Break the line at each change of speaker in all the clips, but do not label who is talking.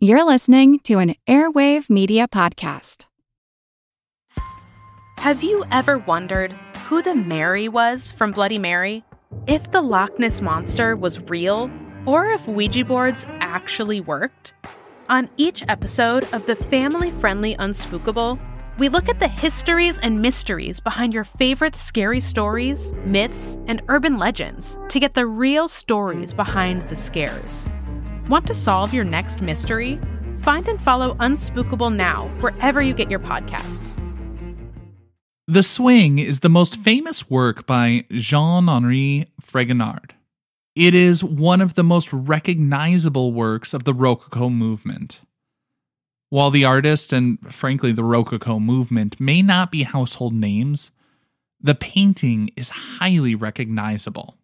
You're listening to an Airwave Media Podcast.
Have you ever wondered who the Mary was from Bloody Mary? If the Loch Ness Monster was real, or if Ouija boards actually worked? On each episode of the family friendly Unspookable, we look at the histories and mysteries behind your favorite scary stories, myths, and urban legends to get the real stories behind the scares. Want to solve your next mystery? Find and follow Unspookable now wherever you get your podcasts.
The Swing is the most famous work by Jean Honore Fragonard. It is one of the most recognizable works of the Rococo movement. While the artist and, frankly, the Rococo movement may not be household names, the painting is highly recognizable.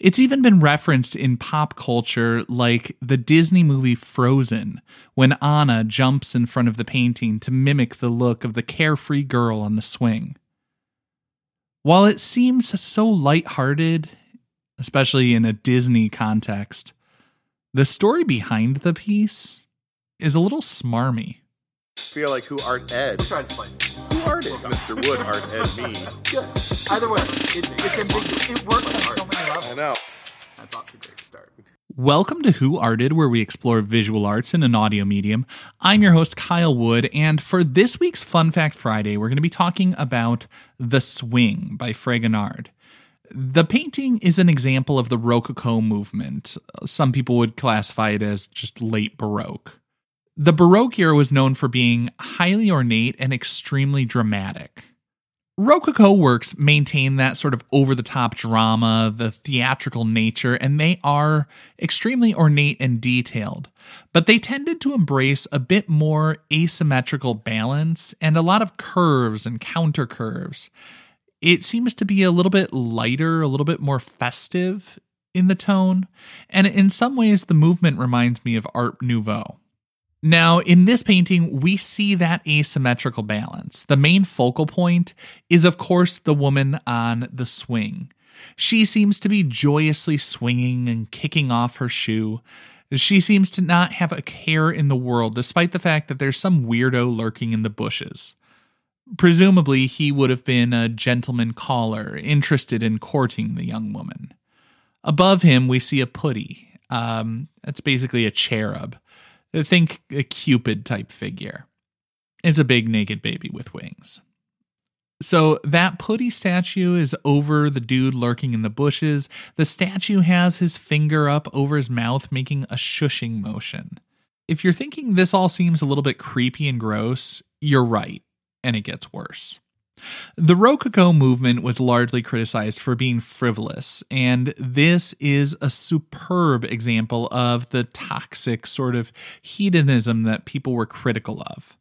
It's even been referenced in pop culture, like the Disney movie Frozen, when Anna jumps in front of the painting to mimic the look of the carefree girl on the swing. While it seems so lighthearted, especially in a Disney context, the story behind the piece is a little smarmy.
feel like who art Ed?
Try to spice it.
Who art? Mr. Wood art Ed me.
Good. Either way, it, it's ambiguous. It works on so many levels.
I know.
That's off to a great start.
Welcome to Who Arted, where we explore visual arts in an audio medium. I'm your host, Kyle Wood, and for this week's Fun Fact Friday, we're going to be talking about The Swing by Fragonard. The painting is an example of the Rococo movement. Some people would classify it as just late Baroque. The Baroque era was known for being highly ornate and extremely dramatic. Rococo works maintain that sort of over the top drama, the theatrical nature, and they are extremely ornate and detailed. But they tended to embrace a bit more asymmetrical balance and a lot of curves and counter curves. It seems to be a little bit lighter, a little bit more festive in the tone, and in some ways, the movement reminds me of Art Nouveau. Now, in this painting, we see that asymmetrical balance. The main focal point is, of course, the woman on the swing. She seems to be joyously swinging and kicking off her shoe. She seems to not have a care in the world, despite the fact that there's some weirdo lurking in the bushes. Presumably, he would have been a gentleman caller, interested in courting the young woman. Above him, we see a putti. Um, that's basically a cherub. Think a Cupid type figure. It's a big naked baby with wings. So that putti statue is over the dude lurking in the bushes. The statue has his finger up over his mouth, making a shushing motion. If you're thinking this all seems a little bit creepy and gross, you're right, and it gets worse. The Rococo movement was largely criticized for being frivolous, and this is a superb example of the toxic sort of hedonism that people were critical of.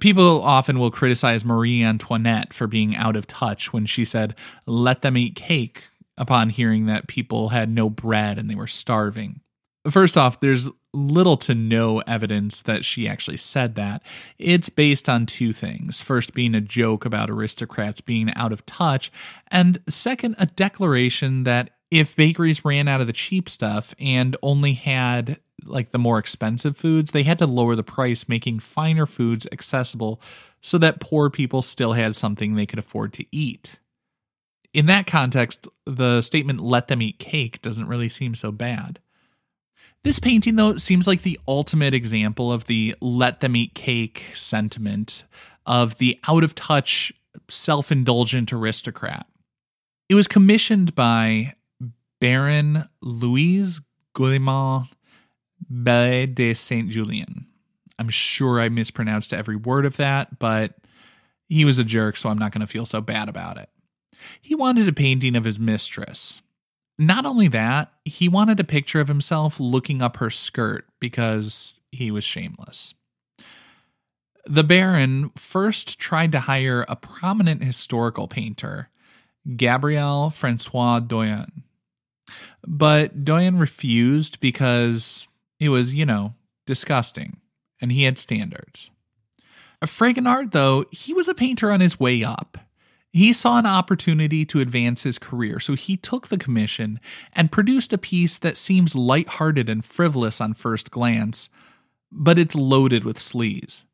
People often will criticize Marie Antoinette for being out of touch when she said, let them eat cake, upon hearing that people had no bread and they were starving. First off, there's little to no evidence that she actually said that. It's based on two things. First, being a joke about aristocrats being out of touch, and second, a declaration that if bakeries ran out of the cheap stuff and only had like the more expensive foods, they had to lower the price, making finer foods accessible so that poor people still had something they could afford to eat. In that context, the statement, let them eat cake, doesn't really seem so bad. This painting, though, seems like the ultimate example of the let them eat cake sentiment of the out of touch, self indulgent aristocrat. It was commissioned by Baron Louis Guillaume Belle de Saint Julien. I'm sure I mispronounced every word of that, but he was a jerk, so I'm not going to feel so bad about it. He wanted a painting of his mistress. Not only that, he wanted a picture of himself looking up her skirt because he was shameless. The Baron first tried to hire a prominent historical painter, Gabriel Francois Doyen. But Doyen refused because it was, you know, disgusting, and he had standards. Fragonard, though, he was a painter on his way up. He saw an opportunity to advance his career, so he took the commission and produced a piece that seems lighthearted and frivolous on first glance, but it's loaded with sleaze.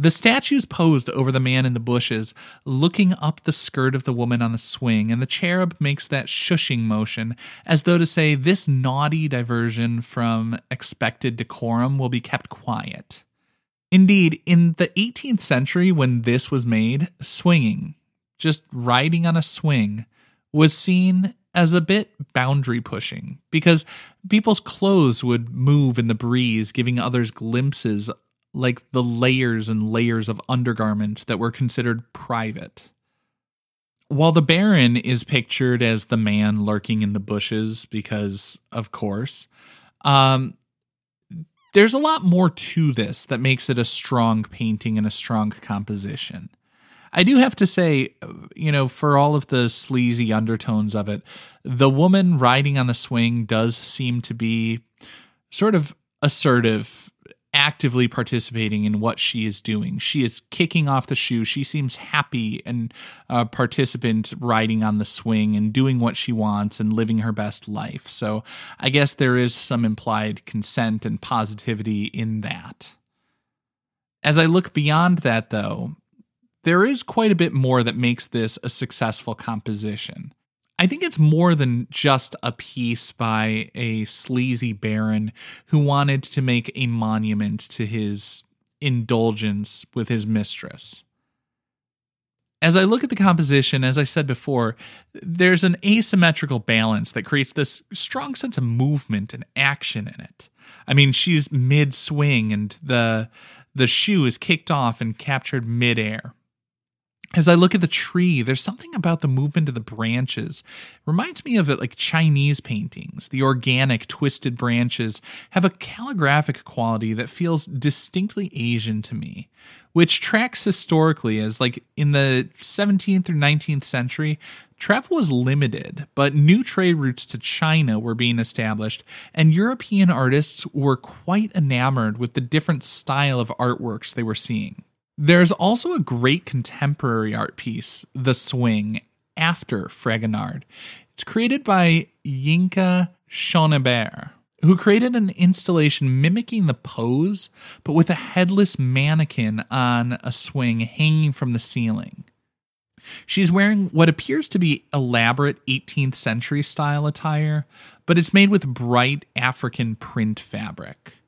The statue's posed over the man in the bushes, looking up the skirt of the woman on the swing, and the cherub makes that shushing motion, as though to say this naughty diversion from expected decorum will be kept quiet. Indeed, in the 18th century, when this was made, swinging, just riding on a swing, was seen as a bit boundary pushing because people's clothes would move in the breeze, giving others glimpses like the layers and layers of undergarment that were considered private. While the Baron is pictured as the man lurking in the bushes, because of course, um, there's a lot more to this that makes it a strong painting and a strong composition. I do have to say, you know, for all of the sleazy undertones of it, the woman riding on the swing does seem to be sort of assertive, actively participating in what she is doing. She is kicking off the shoe. She seems happy and a participant riding on the swing and doing what she wants and living her best life. So I guess there is some implied consent and positivity in that. As I look beyond that, though, there is quite a bit more that makes this a successful composition. I think it's more than just a piece by a sleazy baron who wanted to make a monument to his indulgence with his mistress. As I look at the composition, as I said before, there's an asymmetrical balance that creates this strong sense of movement and action in it. I mean, she's mid swing and the the shoe is kicked off and captured midair as I look at the tree, there's something about the movement of the branches. It reminds me of it like Chinese paintings. The organic, twisted branches have a calligraphic quality that feels distinctly Asian to me, which tracks historically as like in the 17th or 19th century, travel was limited, but new trade routes to China were being established, and European artists were quite enamored with the different style of artworks they were seeing. There's also a great contemporary art piece, The Swing, after Fragonard. It's created by Yinka Shonibare, who created an installation mimicking the pose, but with a headless mannequin on a swing hanging from the ceiling. She's wearing what appears to be elaborate 18th century style attire, but it's made with bright African print fabric.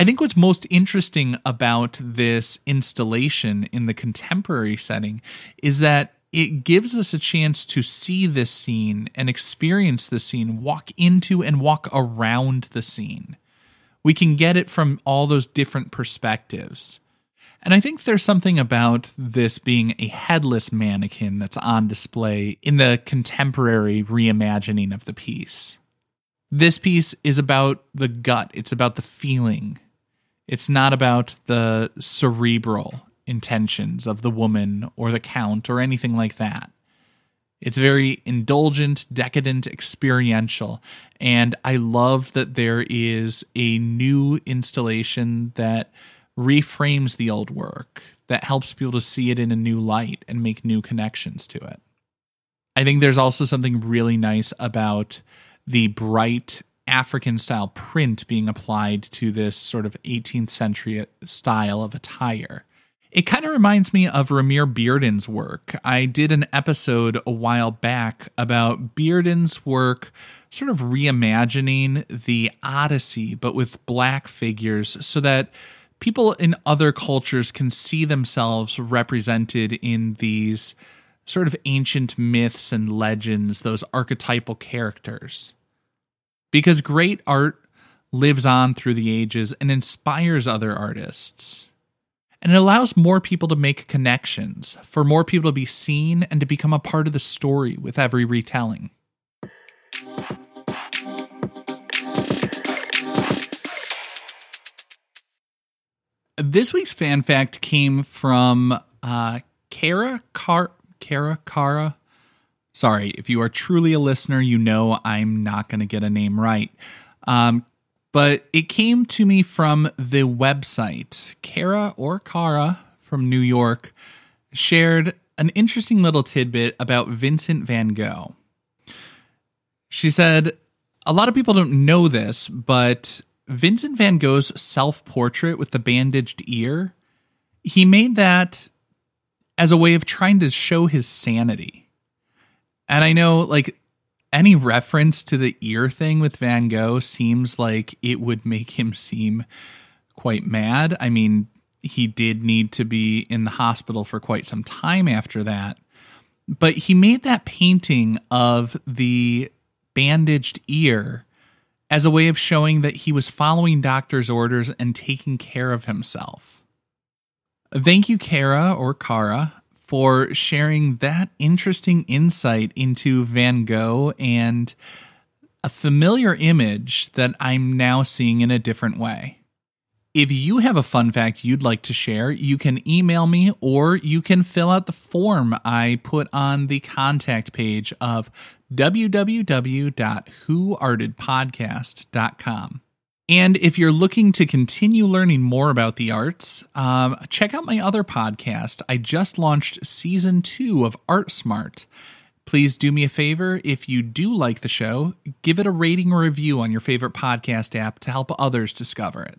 I think what's most interesting about this installation in the contemporary setting is that it gives us a chance to see this scene and experience the scene, walk into and walk around the scene. We can get it from all those different perspectives. And I think there's something about this being a headless mannequin that's on display in the contemporary reimagining of the piece. This piece is about the gut, it's about the feeling, it's not about the cerebral intentions of the woman or the count or anything like that. It's very indulgent, decadent, experiential. And I love that there is a new installation that reframes the old work, that helps people to see it in a new light and make new connections to it. I think there's also something really nice about the bright African style print being applied to this sort of 18th century style of attire. It kind of reminds me of Romare Bearden's work. I did an episode a while back about Bearden's work, sort of reimagining the Odyssey, but with black figures, so that people in other cultures can see themselves represented in these sort of ancient myths and legends, those archetypal characters because great art lives on through the ages and inspires other artists. And it allows more people to make connections, for more people to be seen and to become a part of the story with every retelling. This week's fan fact came from uh, Kara Car Kara Kara Sorry, if you are truly a listener, you know I'm not going to get a name right. Um, but it came to me from the website. Kara or Kara from New York shared an interesting little tidbit about Vincent van Gogh. She said, A lot of people don't know this, but Vincent van Gogh's self portrait with the bandaged ear, he made that as a way of trying to show his sanity. And I know, like, any reference to the ear thing with Van Gogh seems like it would make him seem quite mad. I mean, he did need to be in the hospital for quite some time after that. But he made that painting of the bandaged ear as a way of showing that he was following doctor's orders and taking care of himself. Thank you, Kara or Kara, for sharing that interesting insight into Van Gogh and a familiar image that I'm now seeing in a different way. If you have a fun fact you'd like to share, you can email me or you can fill out the form I put on the contact page of www.whoartedpodcast.com. And if you're looking to continue learning more about the arts, um, check out my other podcast. I just launched season two of Art Smart. Please do me a favor if you do like the show, give it a rating or review on your favorite podcast app to help others discover it.